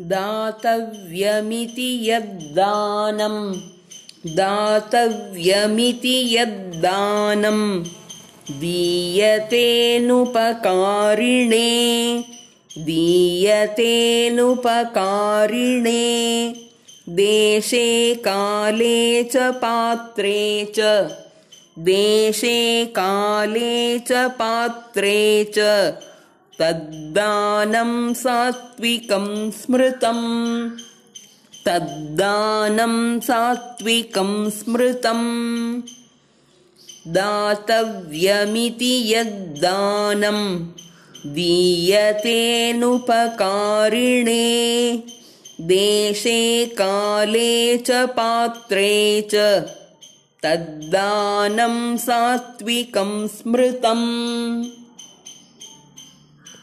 दातव्यमिति यद्दानं दातव्यमिति यद्दानं दीयतेनुपकारिणे। दीयतेनुपकारिणे। देशे काले च पात्रे च। देशे काले च पात्रे च तद्दानं सात्विकं स्मृतम्। तद्दानं सात्विकं स्मृतम्। दातव्यमिति यद्दानं दीयतेनुपकारिणे देशे काले च पात्रे च तद्दानं सात्विकं स्मृतम्